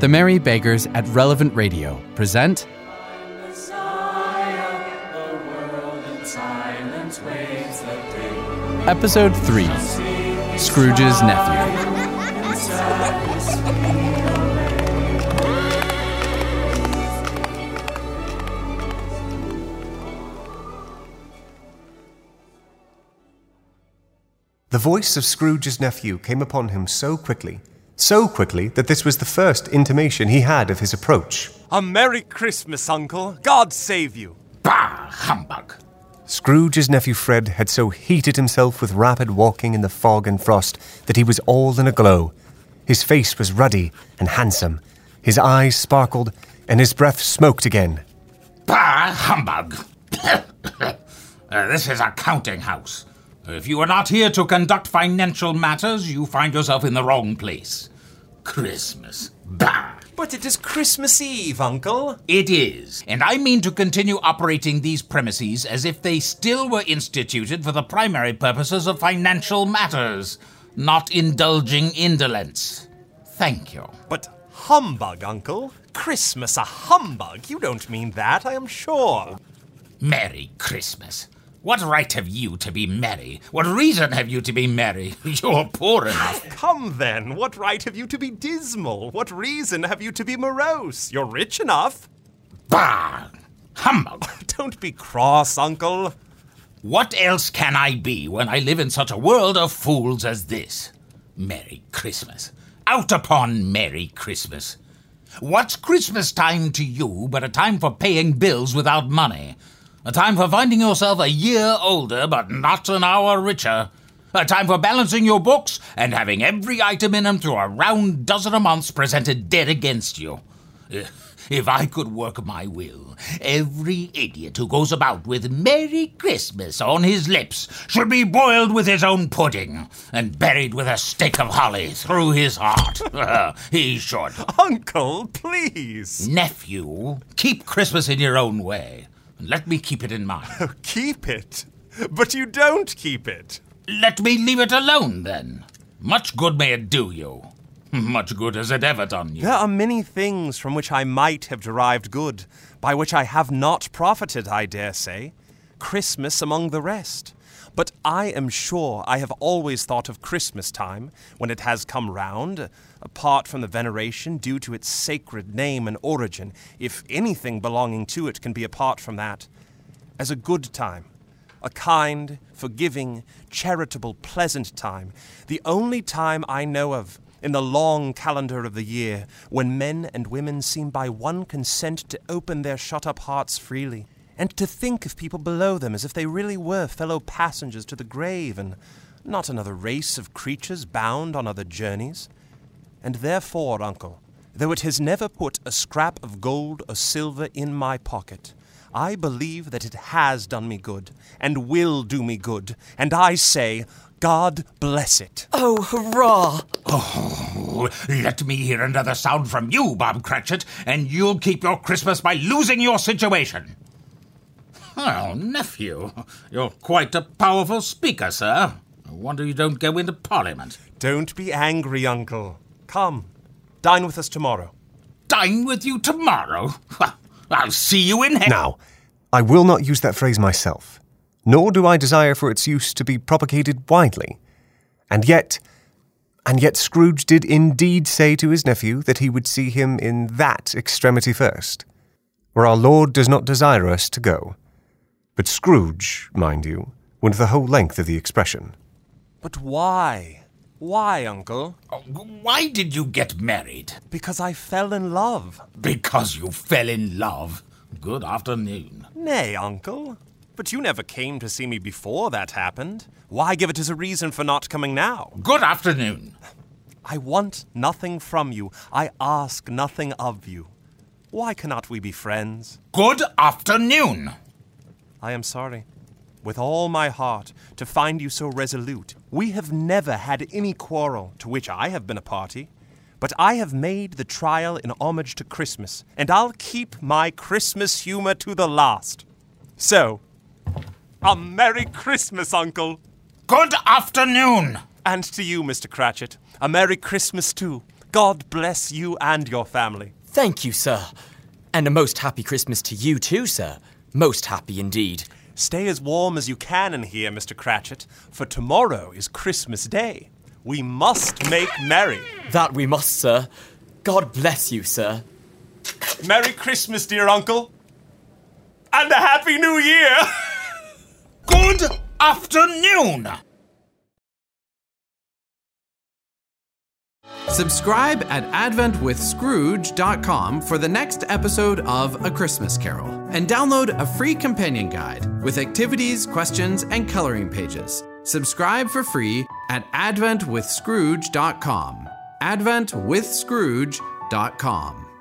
The Merry Beggars at Relevant Radio present Episode 3 Scrooge's Nephew. The voice of Scrooge's nephew came upon him so quickly, so quickly that this was the first intimation he had of his approach. A Merry Christmas, Uncle. God save you. Bah, humbug. Scrooge's nephew Fred had so heated himself with rapid walking in the fog and frost that he was all in a glow. His face was ruddy and handsome, his eyes sparkled, and his breath smoked again. Bah, humbug. Uh, this is a counting house. If you are not here to conduct financial matters, you find yourself in the wrong place. Christmas. Bah. But it is Christmas Eve, Uncle. It is, and I mean to continue operating these premises as if they still were instituted for the primary purposes of financial matters, not indulging indolence. Thank you. But humbug, Uncle. Christmas a humbug? You don't mean that, I am sure. Merry Christmas. What right have you to be merry? What reason have you to be merry? You're poor enough. Come then, what right have you to be dismal? What reason have you to be morose? You're rich enough. Bah! Humbug! Don't be cross, Uncle. What else can I be when I live in such a world of fools as this? Merry Christmas. Out upon Merry Christmas. What's Christmas time to you but a time for paying bills without money? A time for finding yourself a year older but not an hour richer? A time for balancing your books and having every item in them through a round dozen a month presented dead against you? Eh, if I could work my will, every idiot who goes about with Merry Christmas on his lips should be boiled with his own pudding and buried with a stick of holly through his heart. he should. Uncle, please. Nephew, keep Christmas in your own way. And Let me keep it in mind. Keep it. But you don't keep it. Let me leave it alone, then. Much good may it do you. Much good has it ever done you. There are many things from which I might have derived good, by which I have not profited, I dare say. Christmas among the rest. But I am sure I have always thought of Christmas time, when it has come round, apart from the veneration due to its sacred name and origin, if anything belonging to it can be apart from that, as a good time. A kind, forgiving, charitable, pleasant time. The only time I know of in the long calendar of the year when men and women seem by one consent to open their shut up hearts freely, and to think of people below them as if they really were fellow passengers to the grave and not another race of creatures bound on other journeys. And therefore, uncle, though it has never put a scrap of gold or silver in my pocket, I believe that it has done me good, and will do me good, and I say, God bless it. Oh, hurrah! Oh, let me hear another sound from you, Bob Cratchit, and you'll keep your Christmas by losing your situation. Well, nephew, you're quite a powerful speaker, sir. I wonder you don't go into Parliament. Don't be angry, uncle. Come, dine with us tomorrow. Dine with you tomorrow? I'll see you in hell. Now, I will not use that phrase myself, nor do I desire for its use to be propagated widely. And yet, and yet Scrooge did indeed say to his nephew that he would see him in that extremity first, where our Lord does not desire us to go. But Scrooge, mind you, went the whole length of the expression. But why? Why, uncle? Oh, Why did you get married? Because I fell in love. Because you fell in love. Good afternoon. Nay, uncle. But you never came to see me before that happened. Why give it as a reason for not coming now? Good afternoon. I want nothing from you. I ask nothing of you. Why cannot we be friends? Good afternoon. I am sorry, with all my heart, to find you so resolute. We have never had any quarrel to which I have been a party. But I have made the trial in homage to Christmas, and I'll keep my Christmas humor to the last. So, a Merry Christmas, Uncle! Good afternoon. And to you, Mr. Cratchit, a Merry Christmas too. God bless you and your family. Thank you, sir. And a most happy Christmas to you too, sir. Most happy indeed. Stay as warm as you can in here, Mr. Cratchit, for tomorrow is Christmas Day. We must make merry. That we must, sir. God bless you, sir. Merry Christmas, dear uncle. And a Happy New Year! Good afternoon! Subscribe at AdventWithScrooge.com for the next episode of A Christmas Carol, and download a free companion guide with activities, questions, and coloring pages. Subscribe for free at AdventWithScrooge.com. AdventWithScrooge.com.